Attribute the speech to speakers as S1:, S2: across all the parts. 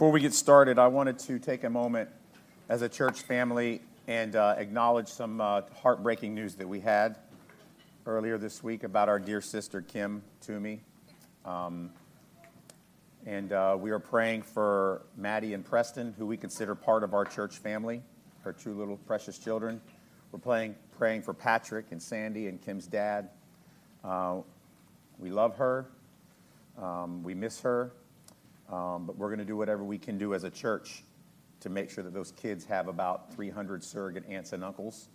S1: Before we get started, I wanted to take a moment as a church family and uh, acknowledge some uh, heartbreaking news that we had earlier this week about our dear sister Kim Toomey. Um, and uh, we are praying for Maddie and Preston, who we consider part of our church family, her two little precious children. We're playing, praying for Patrick and Sandy and Kim's dad. Uh, we love her. Um, we miss her. Um, but we're going to do whatever we can do as a church to make sure that those kids have about 300 surrogate aunts and uncles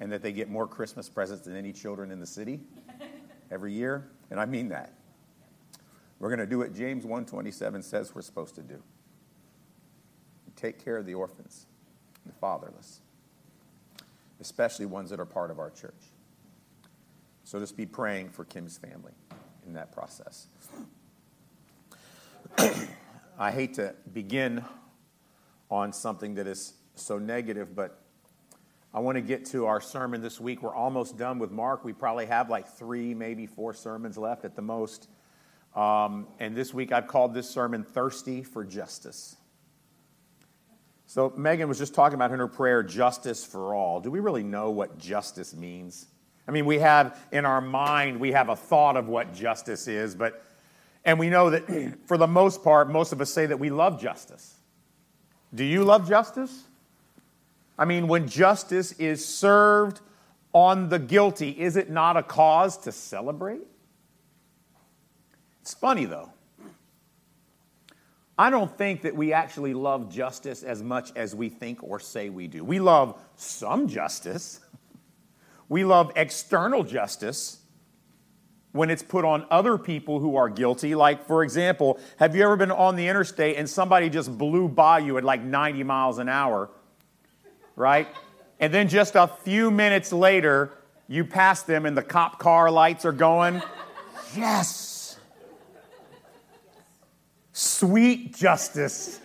S1: and that they get more Christmas presents than any children in the city every year. And I mean that. We're going to do what James 127 says we're supposed to do. Take care of the orphans, the fatherless, especially ones that are part of our church. So just be praying for Kim's family in that process. I hate to begin on something that is so negative, but I want to get to our sermon this week. We're almost done with Mark. We probably have like three, maybe four sermons left at the most. Um, and this week I've called this sermon Thirsty for Justice. So Megan was just talking about in her prayer, justice for all. Do we really know what justice means? I mean, we have in our mind, we have a thought of what justice is, but, and we know that for the most part, most of us say that we love justice. Do you love justice? I mean, when justice is served on the guilty, is it not a cause to celebrate? It's funny though. I don't think that we actually love justice as much as we think or say we do. We love some justice. We love external justice when it's put on other people who are guilty. Like, for example, have you ever been on the interstate and somebody just blew by you at like 90 miles an hour, right? And then just a few minutes later, you pass them and the cop car lights are going. Yes! Sweet justice.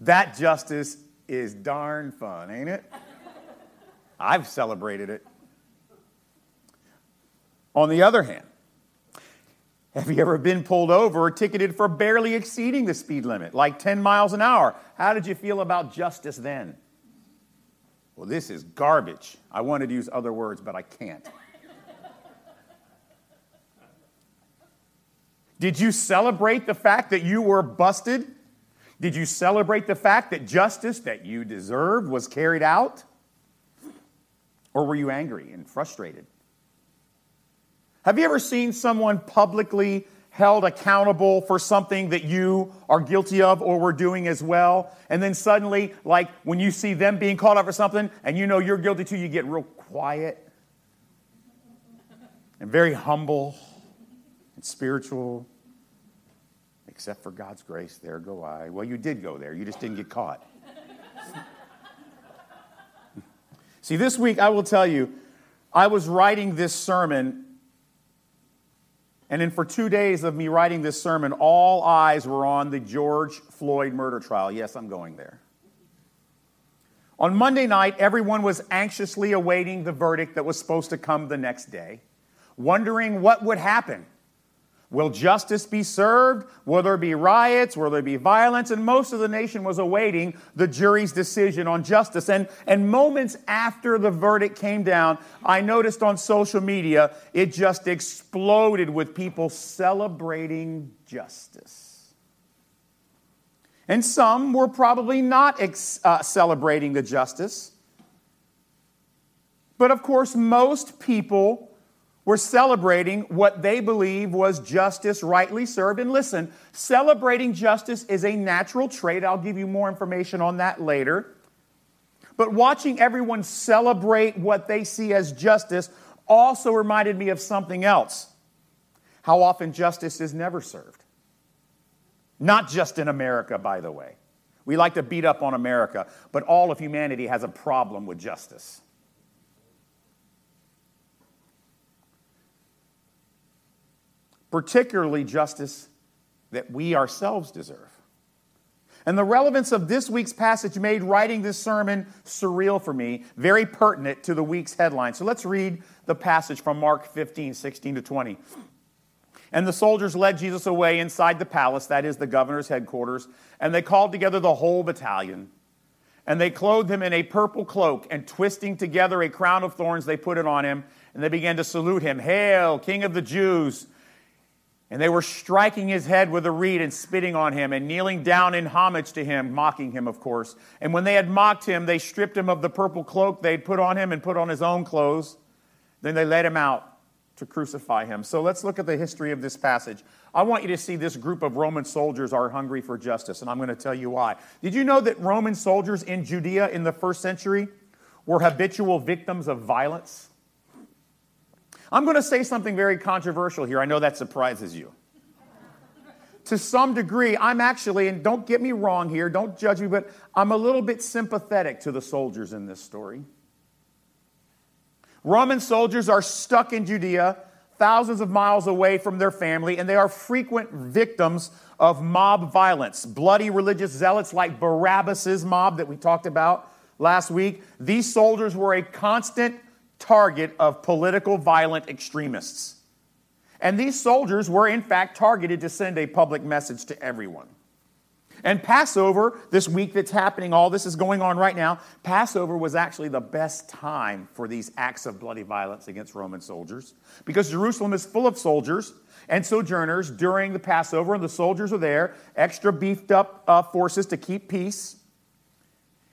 S1: That justice is darn fun, ain't it? I've celebrated it. On the other hand, have you ever been pulled over or ticketed for barely exceeding the speed limit, like 10 miles an hour? How did you feel about justice then? Well, this is garbage. I wanted to use other words, but I can't. Did you celebrate the fact that you were busted? Did you celebrate the fact that justice that you deserved was carried out? Or were you angry and frustrated? Have you ever seen someone publicly held accountable for something that you are guilty of or were doing as well? And then suddenly, like when you see them being called out for something and you know you're guilty too, you get real quiet and very humble and spiritual. Except for God's grace, there go I. Well, you did go there, you just didn't get caught. See, this week I will tell you, I was writing this sermon, and then for two days of me writing this sermon, all eyes were on the George Floyd murder trial. Yes, I'm going there. On Monday night, everyone was anxiously awaiting the verdict that was supposed to come the next day, wondering what would happen. Will justice be served? Will there be riots? Will there be violence? And most of the nation was awaiting the jury's decision on justice. And, and moments after the verdict came down, I noticed on social media it just exploded with people celebrating justice. And some were probably not ex- uh, celebrating the justice. But of course, most people were celebrating what they believe was justice rightly served. And listen, celebrating justice is a natural trait. I'll give you more information on that later. But watching everyone celebrate what they see as justice also reminded me of something else how often justice is never served. Not just in America, by the way. We like to beat up on America, but all of humanity has a problem with justice. Particularly justice that we ourselves deserve. And the relevance of this week's passage made writing this sermon surreal for me, very pertinent to the week's headline. So let's read the passage from Mark 15, 16 to 20. And the soldiers led Jesus away inside the palace, that is the governor's headquarters, and they called together the whole battalion. And they clothed him in a purple cloak, and twisting together a crown of thorns, they put it on him, and they began to salute him Hail, King of the Jews! And they were striking his head with a reed and spitting on him and kneeling down in homage to him, mocking him, of course. And when they had mocked him, they stripped him of the purple cloak they had put on him and put on his own clothes. Then they led him out to crucify him. So let's look at the history of this passage. I want you to see this group of Roman soldiers are hungry for justice, and I'm going to tell you why. Did you know that Roman soldiers in Judea in the first century were habitual victims of violence? I'm going to say something very controversial here. I know that surprises you. to some degree, I'm actually, and don't get me wrong here, don't judge me, but I'm a little bit sympathetic to the soldiers in this story. Roman soldiers are stuck in Judea, thousands of miles away from their family, and they are frequent victims of mob violence. Bloody religious zealots like Barabbas's mob that we talked about last week. These soldiers were a constant target of political violent extremists. And these soldiers were, in fact, targeted to send a public message to everyone. And Passover, this week that's happening, all this is going on right now, Passover was actually the best time for these acts of bloody violence against Roman soldiers because Jerusalem is full of soldiers and sojourners during the Passover, and the soldiers are there, extra beefed up uh, forces to keep peace.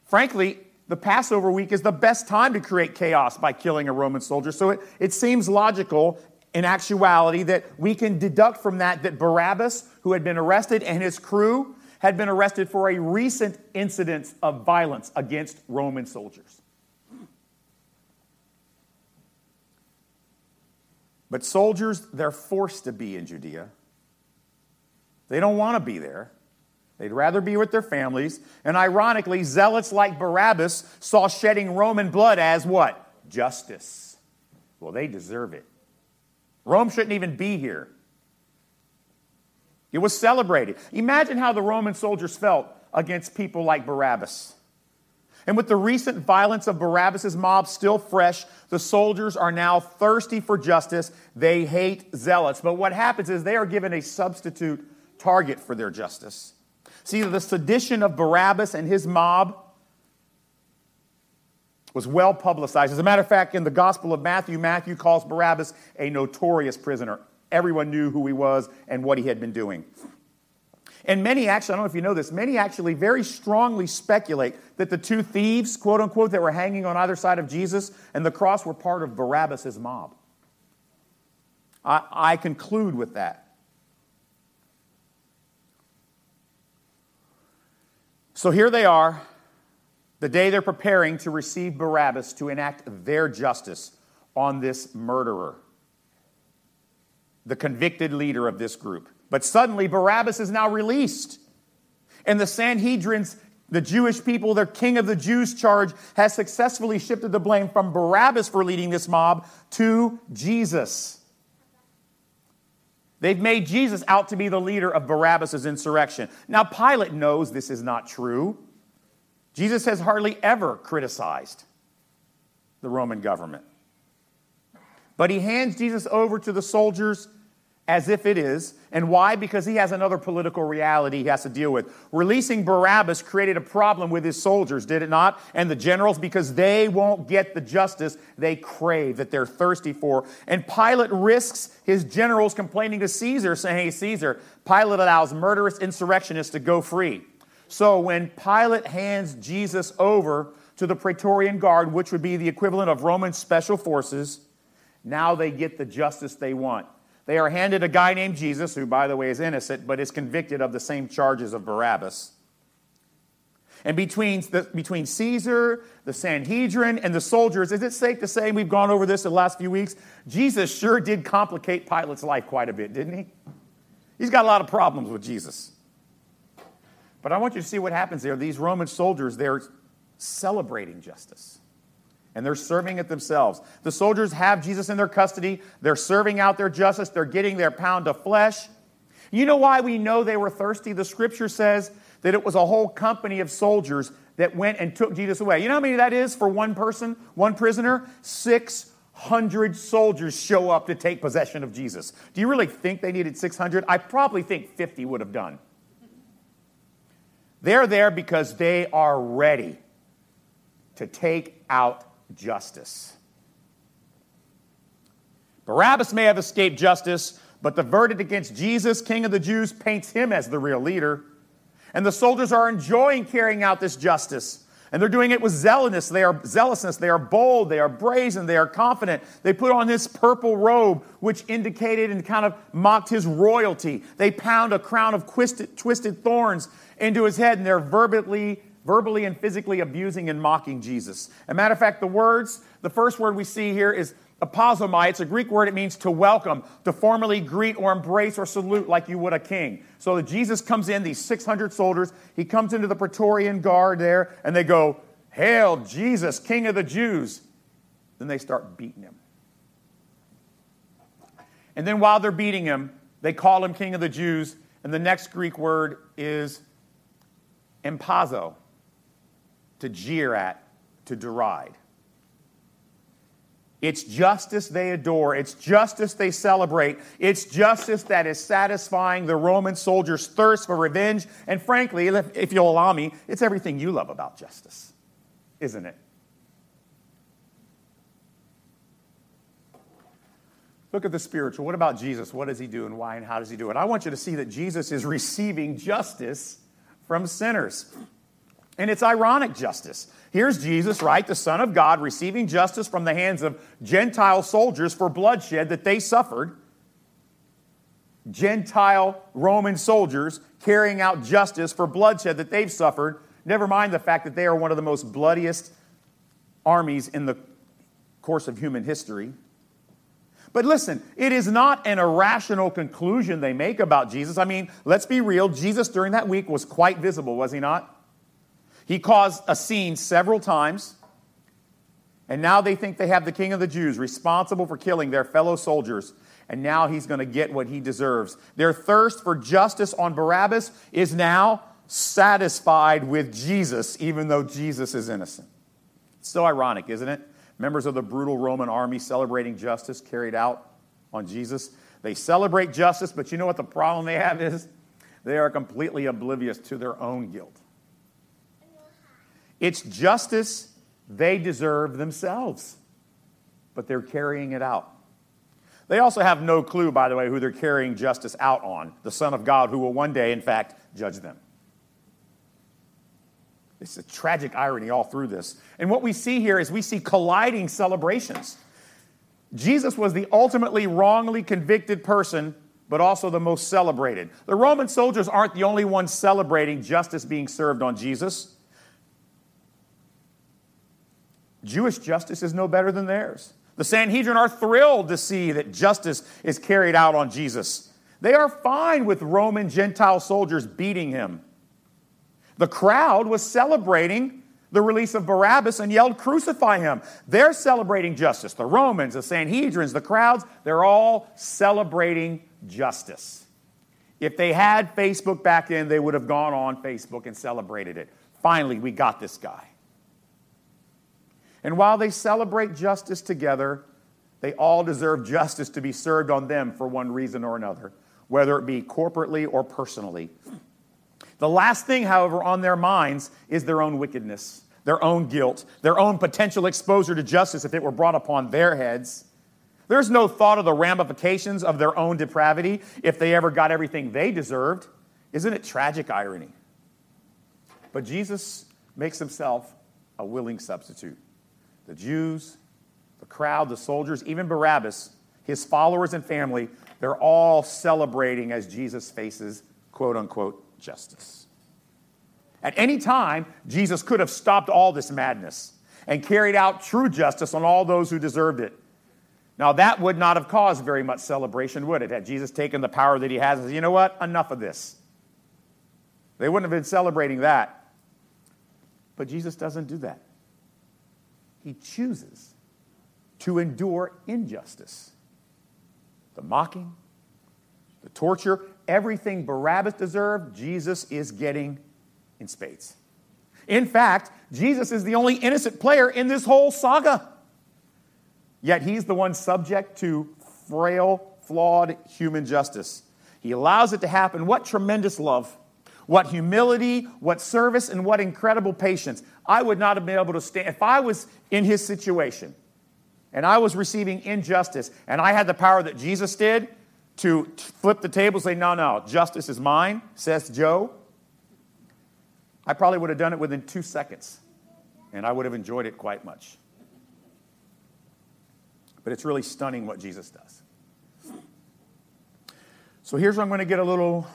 S1: Frankly, the Passover week is the best time to create chaos by killing a Roman soldier. So it, it seems logical in actuality that we can deduct from that that Barabbas, who had been arrested, and his crew had been arrested for a recent incident of violence against Roman soldiers. But soldiers, they're forced to be in Judea. They don't want to be there. They'd rather be with their families. And ironically, zealots like Barabbas saw shedding Roman blood as what? Justice. Well, they deserve it. Rome shouldn't even be here. It was celebrated. Imagine how the Roman soldiers felt against people like Barabbas. And with the recent violence of Barabbas' mob still fresh, the soldiers are now thirsty for justice. They hate zealots. But what happens is they are given a substitute target for their justice. See, the sedition of Barabbas and his mob was well publicized. As a matter of fact, in the Gospel of Matthew, Matthew calls Barabbas a notorious prisoner. Everyone knew who he was and what he had been doing. And many actually, I don't know if you know this, many actually very strongly speculate that the two thieves, quote unquote, that were hanging on either side of Jesus and the cross were part of Barabbas' mob. I, I conclude with that. So here they are, the day they're preparing to receive Barabbas to enact their justice on this murderer the convicted leader of this group. But suddenly, Barabbas is now released. And the Sanhedrins, the Jewish people, their king of the Jews charge, has successfully shifted the blame from Barabbas for leading this mob to Jesus. They've made Jesus out to be the leader of Barabbas' insurrection. Now, Pilate knows this is not true. Jesus has hardly ever criticized the Roman government. But he hands Jesus over to the soldiers as if it is. And why? Because he has another political reality he has to deal with. Releasing Barabbas created a problem with his soldiers, did it not? And the generals, because they won't get the justice they crave, that they're thirsty for. And Pilate risks his generals complaining to Caesar, saying, Hey, Caesar, Pilate allows murderous insurrectionists to go free. So when Pilate hands Jesus over to the Praetorian Guard, which would be the equivalent of Roman special forces, now they get the justice they want. They are handed a guy named Jesus, who, by the way, is innocent, but is convicted of the same charges of Barabbas. And between, the, between Caesar, the Sanhedrin, and the soldiers, is it safe to say, we've gone over this in the last few weeks, Jesus sure did complicate Pilate's life quite a bit, didn't he? He's got a lot of problems with Jesus. But I want you to see what happens there. These Roman soldiers, they're celebrating justice and they're serving it themselves. The soldiers have Jesus in their custody. They're serving out their justice. They're getting their pound of flesh. You know why we know they were thirsty? The scripture says that it was a whole company of soldiers that went and took Jesus away. You know how many that is for one person, one prisoner? 600. 600 soldiers show up to take possession of Jesus. Do you really think they needed 600? I probably think 50 would have done. They're there because they are ready to take out justice. Barabbas may have escaped justice, but the verdict against Jesus, King of the Jews, paints him as the real leader. And the soldiers are enjoying carrying out this justice. And they're doing it with zealousness. They are zealousness. They are bold. They are brazen. They are confident. They put on this purple robe, which indicated and kind of mocked his royalty. They pound a crown of twisted, twisted thorns into his head, and they're verbally, verbally and physically abusing and mocking Jesus. As a matter of fact, the words, the first word we see here is aspazomai. It's a Greek word. It means to welcome, to formally greet or embrace or salute like you would a king. So Jesus comes in, these 600 soldiers, he comes into the Praetorian Guard there, and they go, Hail, Jesus, King of the Jews. Then they start beating him. And then while they're beating him, they call him King of the Jews, and the next Greek word is empazo, to jeer at, to deride. It's justice they adore. It's justice they celebrate. It's justice that is satisfying the Roman soldiers' thirst for revenge. And frankly, if you'll allow me, it's everything you love about justice, isn't it? Look at the spiritual. What about Jesus? What does he do and why and how does he do it? I want you to see that Jesus is receiving justice from sinners. And it's ironic justice. Here's Jesus, right, the Son of God, receiving justice from the hands of Gentile soldiers for bloodshed that they suffered. Gentile Roman soldiers carrying out justice for bloodshed that they've suffered. Never mind the fact that they are one of the most bloodiest armies in the course of human history. But listen, it is not an irrational conclusion they make about Jesus. I mean, let's be real. Jesus during that week was quite visible, was he not? He caused a scene several times. And now they think they have the king of the Jews responsible for killing their fellow soldiers. And now he's going to get what he deserves. Their thirst for justice on Barabbas is now satisfied with Jesus, even though Jesus is innocent. It's so ironic, isn't it? members of the brutal Roman army celebrating justice carried out on Jesus. They celebrate justice, but you know what the problem they have is? They are completely oblivious to their own guilt. It's justice they deserve themselves, but they're carrying it out. They also have no clue, by the way, who they're carrying justice out on the Son of God, who will one day, in fact, judge them. It's a tragic irony all through this. And what we see here is we see colliding celebrations. Jesus was the ultimately wrongly convicted person, but also the most celebrated. The Roman soldiers aren't the only ones celebrating justice being served on Jesus. Jewish justice is no better than theirs. The Sanhedrin are thrilled to see that justice is carried out on Jesus. They are fine with Roman Gentile soldiers beating him. The crowd was celebrating the release of Barabbas and yelled, Crucify him. They're celebrating justice. The Romans, the Sanhedrins, the crowds, they're all celebrating justice. If they had Facebook back then, they would have gone on Facebook and celebrated it. Finally, we got this guy. And while they celebrate justice together, they all deserve justice to be served on them for one reason or another, whether it be corporately or personally. The last thing, however, on their minds is their own wickedness, their own guilt, their own potential exposure to justice if it were brought upon their heads. There's no thought of the ramifications of their own depravity if they ever got everything they deserved. Isn't it tragic irony? But Jesus makes himself a willing substitute. The Jews, the crowd, the soldiers, even Barabbas, his followers and family, they're all celebrating as Jesus faces quote unquote justice. At any time, Jesus could have stopped all this madness and carried out true justice on all those who deserved it. Now, that would not have caused very much celebration, would it? Had Jesus taken the power that he has and said, you know what? Enough of this. They wouldn't have been celebrating that. But Jesus doesn't do that. He chooses to endure injustice the mocking, the torture, everything Barabbas deserved, Jesus is getting in spades. In fact, Jesus is the only innocent player in this whole saga. Yet he's the one subject to frail, flawed human justice. He allows it to happen. What tremendous love, what humility, what service, and what incredible patience. I would not have been able to stand. If I was in his situation and I was receiving injustice and I had the power that Jesus did to flip the table and say, no, no, justice is mine, says Joe, I probably would have done it within two seconds and I would have enjoyed it quite much. But it's really stunning what Jesus does. So here's where I'm going to get a little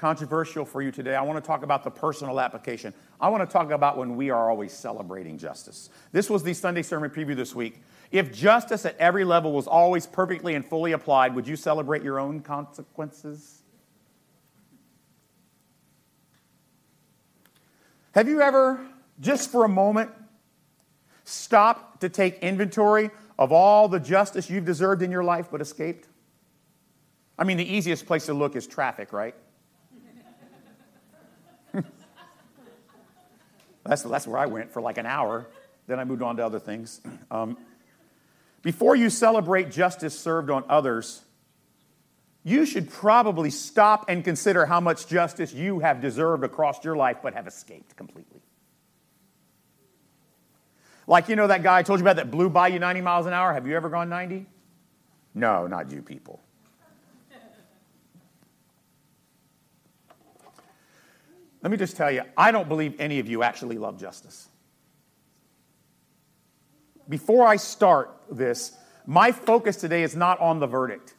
S1: controversial for you today. I want to talk about the personal application. I want to talk about when we are always celebrating justice. This was the Sunday sermon preview this week. If justice at every level was always perfectly and fully applied, would you celebrate your own consequences? Have you ever, just for a moment, stopped to take inventory of all the justice you've deserved in your life but escaped? I mean, the easiest place to look is traffic, right? That's, that's where I went for like an hour. Then I moved on to other things. Um, before you celebrate justice served on others, you should probably stop and consider how much justice you have deserved across your life but have escaped completely. Like, you know, that guy I told you about that blew by you 90 miles an hour? Have you ever gone 90? No, not you people. Let me just tell you, I don't believe any of you actually love justice. Before I start this, my focus today is not on the verdict.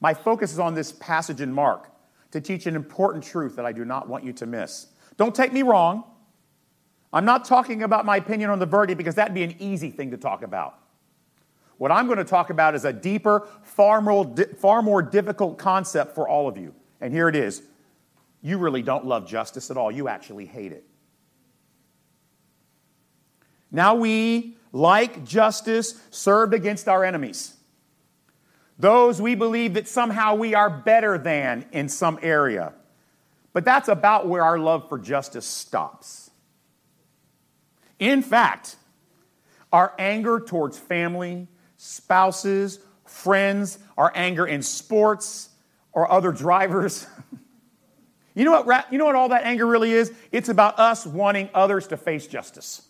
S1: My focus is on this passage in Mark to teach an important truth that I do not want you to miss. Don't take me wrong. I'm not talking about my opinion on the verdict because that'd be an easy thing to talk about. What I'm going to talk about is a deeper, far more, far more difficult concept for all of you. And here it is you really don't love justice at all. You actually hate it. Now we, like justice, served against our enemies. Those we believe that somehow we are better than in some area. But that's about where our love for justice stops. In fact, our anger towards family, spouses, friends, our anger in sports or other drivers, You know what, you know what all that anger really is? It's about us wanting others to face justice.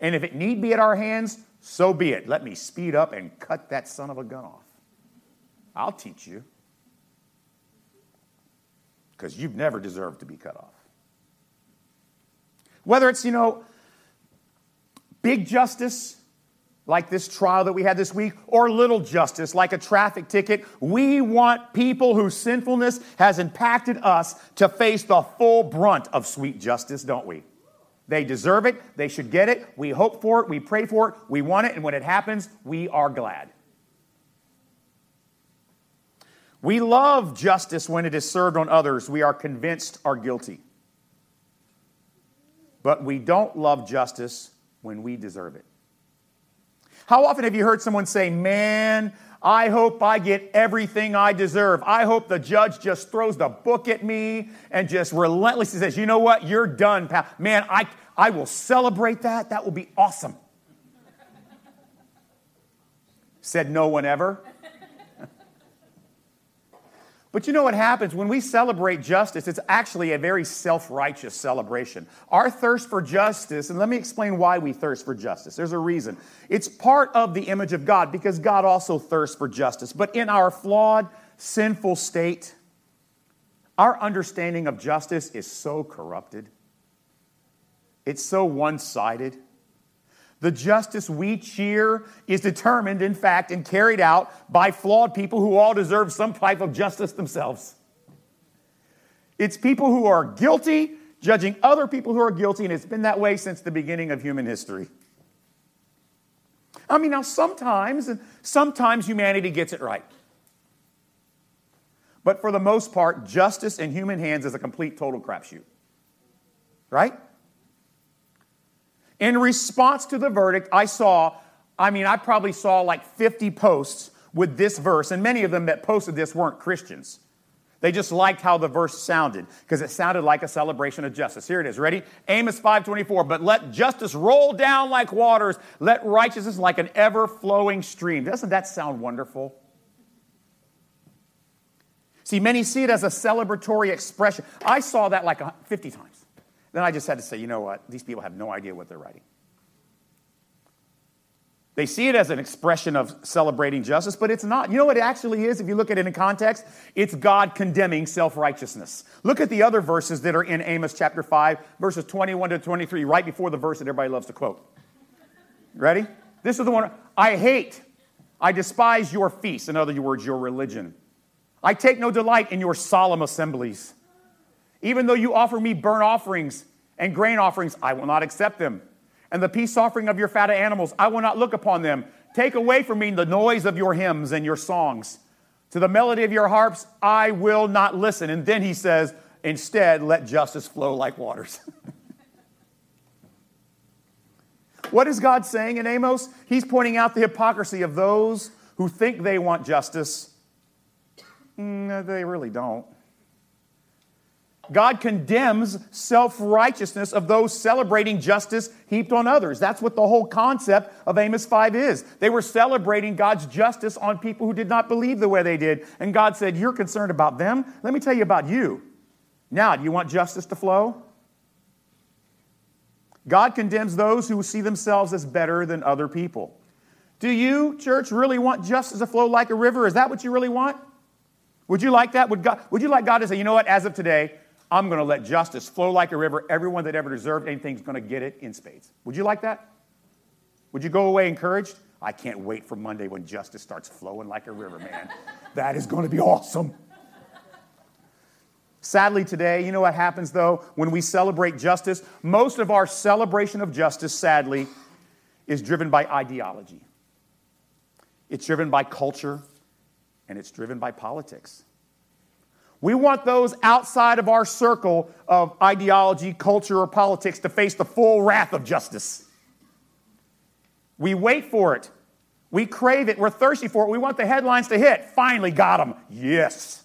S1: And if it need be at our hands, so be it. Let me speed up and cut that son of a gun off. I'll teach you. Because you've never deserved to be cut off. Whether it's, you know, big justice like this trial that we had this week, or little justice, like a traffic ticket. We want people whose sinfulness has impacted us to face the full brunt of sweet justice, don't we? They deserve it. They should get it. We hope for it. We pray for it. We want it. And when it happens, we are glad. We love justice when it is served on others we are convinced are guilty. But we don't love justice when we deserve it. How often have you heard someone say, Man, I hope I get everything I deserve. I hope the judge just throws the book at me and just relentlessly says, You know what? You're done, pal. Man, I, I will celebrate that. That will be awesome. Said no one ever. But you know what happens? When we celebrate justice, it's actually a very self righteous celebration. Our thirst for justice, and let me explain why we thirst for justice. There's a reason. It's part of the image of God because God also thirsts for justice. But in our flawed, sinful state, our understanding of justice is so corrupted, it's so one sided. The justice we cheer is determined, in fact, and carried out by flawed people who all deserve some type of justice themselves. It's people who are guilty judging other people who are guilty, and it's been that way since the beginning of human history. I mean, now sometimes, sometimes humanity gets it right. But for the most part, justice in human hands is a complete total crapshoot. Right? In response to the verdict, I saw, I mean, I probably saw like 50 posts with this verse, and many of them that posted this weren't Christians. They just liked how the verse sounded because it sounded like a celebration of justice. Here it is. Ready? Amos 5:24. But let justice roll down like waters, let righteousness like an ever-flowing stream. Doesn't that sound wonderful? See, many see it as a celebratory expression. I saw that like 50 times. Then I just had to say, you know what? These people have no idea what they're writing. They see it as an expression of celebrating justice, but it's not. You know what it actually is? If you look at it in context, it's God condemning self righteousness. Look at the other verses that are in Amos chapter 5, verses 21 to 23, right before the verse that everybody loves to quote. Ready? This is the one I hate, I despise your feasts. In other words, your religion. I take no delight in your solemn assemblies. Even though you offer me burnt offerings and grain offerings, I will not accept them and the peace offering of your fat animals. I will not look upon them. Take away from me the noise of your hymns and your songs. To the melody of your harps, I will not listen. And then he says, Instead, let justice flow like waters. what is God saying in Amos? He's pointing out the hypocrisy of those who think they want justice. Mm, they really don't. God condemns self righteousness of those celebrating justice heaped on others. That's what the whole concept of Amos 5 is. They were celebrating God's justice on people who did not believe the way they did. And God said, You're concerned about them? Let me tell you about you. Now, do you want justice to flow? God condemns those who see themselves as better than other people. Do you, church, really want justice to flow like a river? Is that what you really want? Would you like that? Would, God, would you like God to say, you know what, as of today, I'm going to let justice flow like a river. Everyone that ever deserved anything is going to get it in spades. Would you like that? Would you go away encouraged? I can't wait for Monday when justice starts flowing like a river, man. that is going to be awesome. Sadly, today, you know what happens though when we celebrate justice? Most of our celebration of justice, sadly, is driven by ideology. It's driven by culture, and it's driven by politics. We want those outside of our circle of ideology, culture, or politics to face the full wrath of justice. We wait for it. We crave it. We're thirsty for it. We want the headlines to hit. Finally got them. Yes.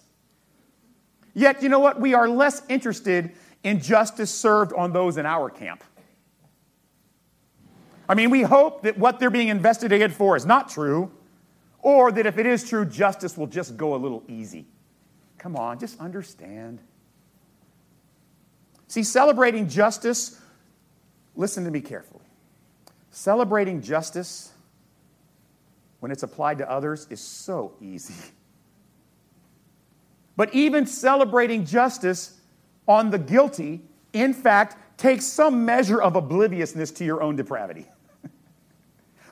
S1: Yet, you know what? We are less interested in justice served on those in our camp. I mean, we hope that what they're being investigated for is not true, or that if it is true, justice will just go a little easy. Come on, just understand. See, celebrating justice, listen to me carefully. Celebrating justice when it's applied to others is so easy. But even celebrating justice on the guilty, in fact, takes some measure of obliviousness to your own depravity.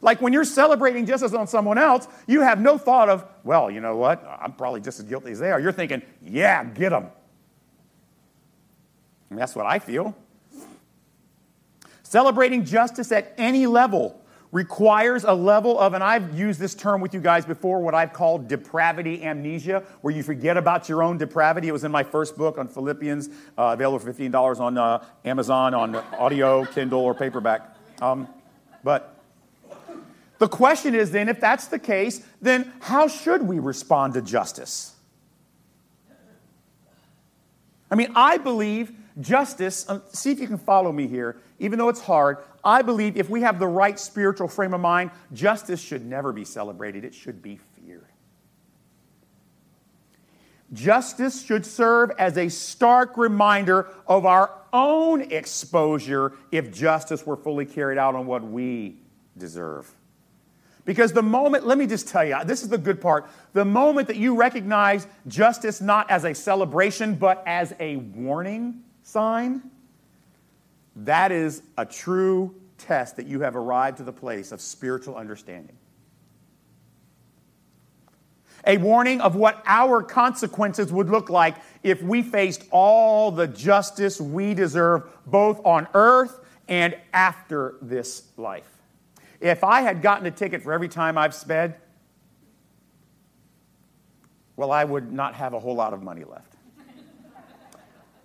S1: Like when you're celebrating justice on someone else, you have no thought of, well, you know what? I'm probably just as guilty as they are. You're thinking, yeah, get them. And that's what I feel. Celebrating justice at any level requires a level of, and I've used this term with you guys before, what I've called depravity amnesia, where you forget about your own depravity. It was in my first book on Philippians, uh, available for $15 on uh, Amazon, on audio, Kindle, or paperback. Um, but the question is then, if that's the case, then how should we respond to justice? I mean, I believe justice, um, see if you can follow me here, even though it's hard, I believe if we have the right spiritual frame of mind, justice should never be celebrated, it should be feared. Justice should serve as a stark reminder of our own exposure if justice were fully carried out on what we deserve. Because the moment, let me just tell you, this is the good part. The moment that you recognize justice not as a celebration, but as a warning sign, that is a true test that you have arrived to the place of spiritual understanding. A warning of what our consequences would look like if we faced all the justice we deserve, both on earth and after this life. If I had gotten a ticket for every time I've sped, well, I would not have a whole lot of money left.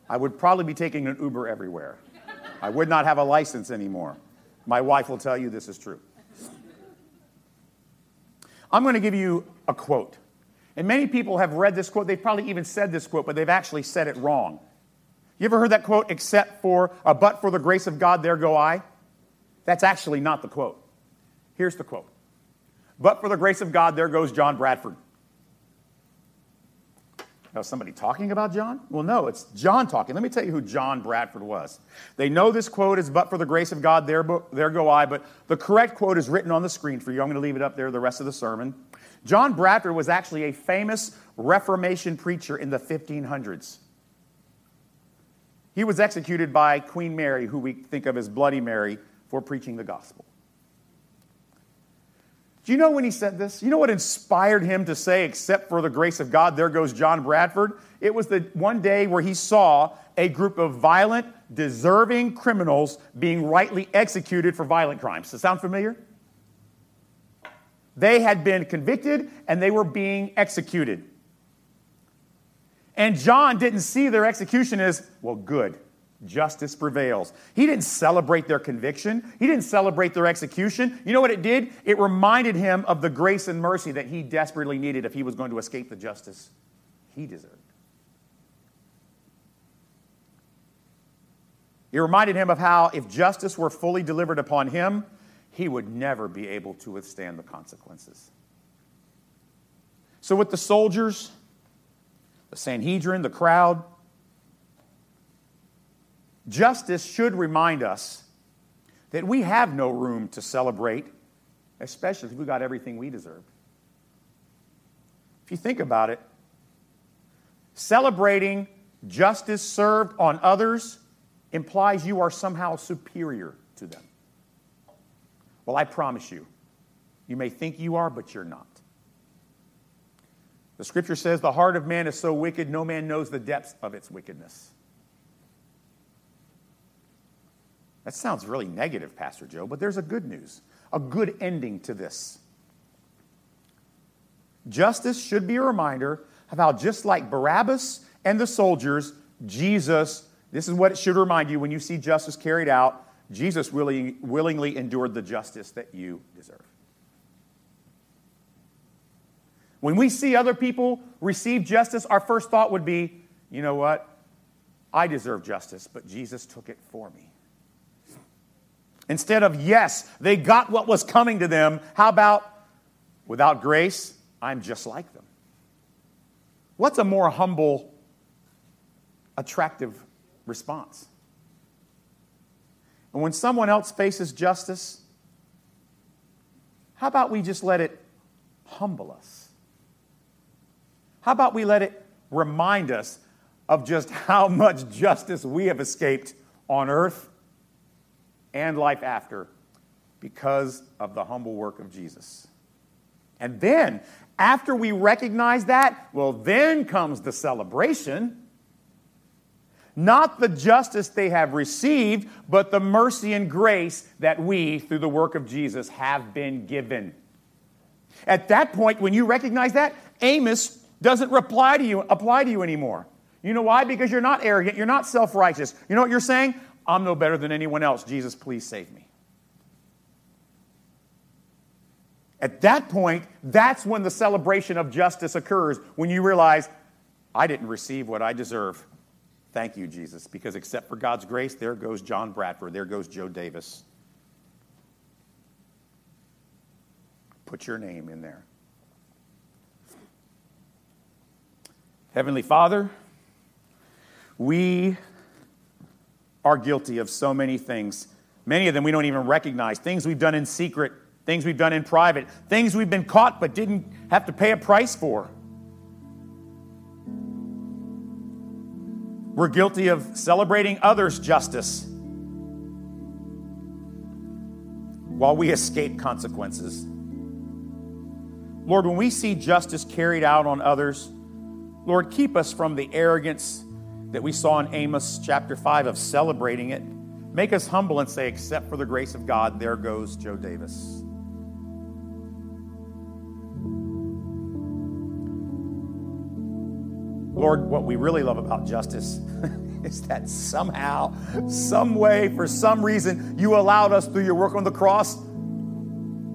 S1: I would probably be taking an Uber everywhere. I would not have a license anymore. My wife will tell you this is true. I'm going to give you a quote. And many people have read this quote. They've probably even said this quote, but they've actually said it wrong. You ever heard that quote, except for, uh, but for the grace of God, there go I? That's actually not the quote. Here's the quote But for the grace of God, there goes John Bradford. Now, somebody talking about John? Well, no, it's John talking. Let me tell you who John Bradford was. They know this quote is, but for the grace of God, there, there go I, but the correct quote is written on the screen for you. I'm going to leave it up there the rest of the sermon. John Bradford was actually a famous Reformation preacher in the 1500s. He was executed by Queen Mary, who we think of as Bloody Mary, for preaching the gospel. Do you know when he said this? You know what inspired him to say, except for the grace of God, there goes John Bradford? It was the one day where he saw a group of violent, deserving criminals being rightly executed for violent crimes. Does sound familiar? They had been convicted and they were being executed. And John didn't see their execution as, well, good justice prevails. He didn't celebrate their conviction, he didn't celebrate their execution. You know what it did? It reminded him of the grace and mercy that he desperately needed if he was going to escape the justice he deserved. It reminded him of how, if justice were fully delivered upon him, he would never be able to withstand the consequences. So, with the soldiers, the Sanhedrin, the crowd, Justice should remind us that we have no room to celebrate, especially if we got everything we deserve. If you think about it, celebrating justice served on others implies you are somehow superior to them. Well, I promise you, you may think you are, but you're not. The scripture says, The heart of man is so wicked, no man knows the depths of its wickedness. That sounds really negative, Pastor Joe, but there's a good news, a good ending to this. Justice should be a reminder of how, just like Barabbas and the soldiers, Jesus, this is what it should remind you when you see justice carried out, Jesus willing, willingly endured the justice that you deserve. When we see other people receive justice, our first thought would be, you know what? I deserve justice, but Jesus took it for me. Instead of, yes, they got what was coming to them, how about, without grace, I'm just like them? What's a more humble, attractive response? And when someone else faces justice, how about we just let it humble us? How about we let it remind us of just how much justice we have escaped on earth and life after because of the humble work of Jesus. And then, after we recognize that, well, then comes the celebration. Not the justice they have received, but the mercy and grace that we, through the work of Jesus, have been given. At that point, when you recognize that, Amos doesn't reply to you, apply to you anymore. You know why? Because you're not arrogant, you're not self righteous. You know what you're saying? I'm no better than anyone else. Jesus, please save me. At that point, that's when the celebration of justice occurs, when you realize, I didn't receive what I deserve. Thank you, Jesus, because except for God's grace, there goes John Bradford, there goes Joe Davis. Put your name in there. Heavenly Father, we are guilty of so many things. Many of them we don't even recognize. Things we've done in secret, things we've done in private, things we've been caught but didn't have to pay a price for. We're guilty of celebrating others' justice while we escape consequences. Lord, when we see justice carried out on others, Lord, keep us from the arrogance that we saw in Amos chapter 5 of celebrating it. Make us humble and say, except for the grace of God, there goes Joe Davis. Lord, what we really love about justice is that somehow, some way, for some reason, you allowed us through your work on the cross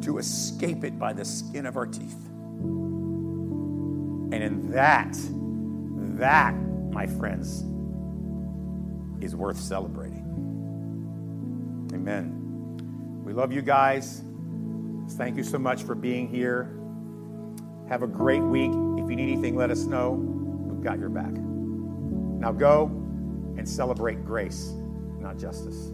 S1: to escape it by the skin of our teeth. And in that, that, my friends, is worth celebrating. Amen. We love you guys. Thank you so much for being here. Have a great week. If you need anything, let us know. We've got your back. Now go and celebrate grace, not justice.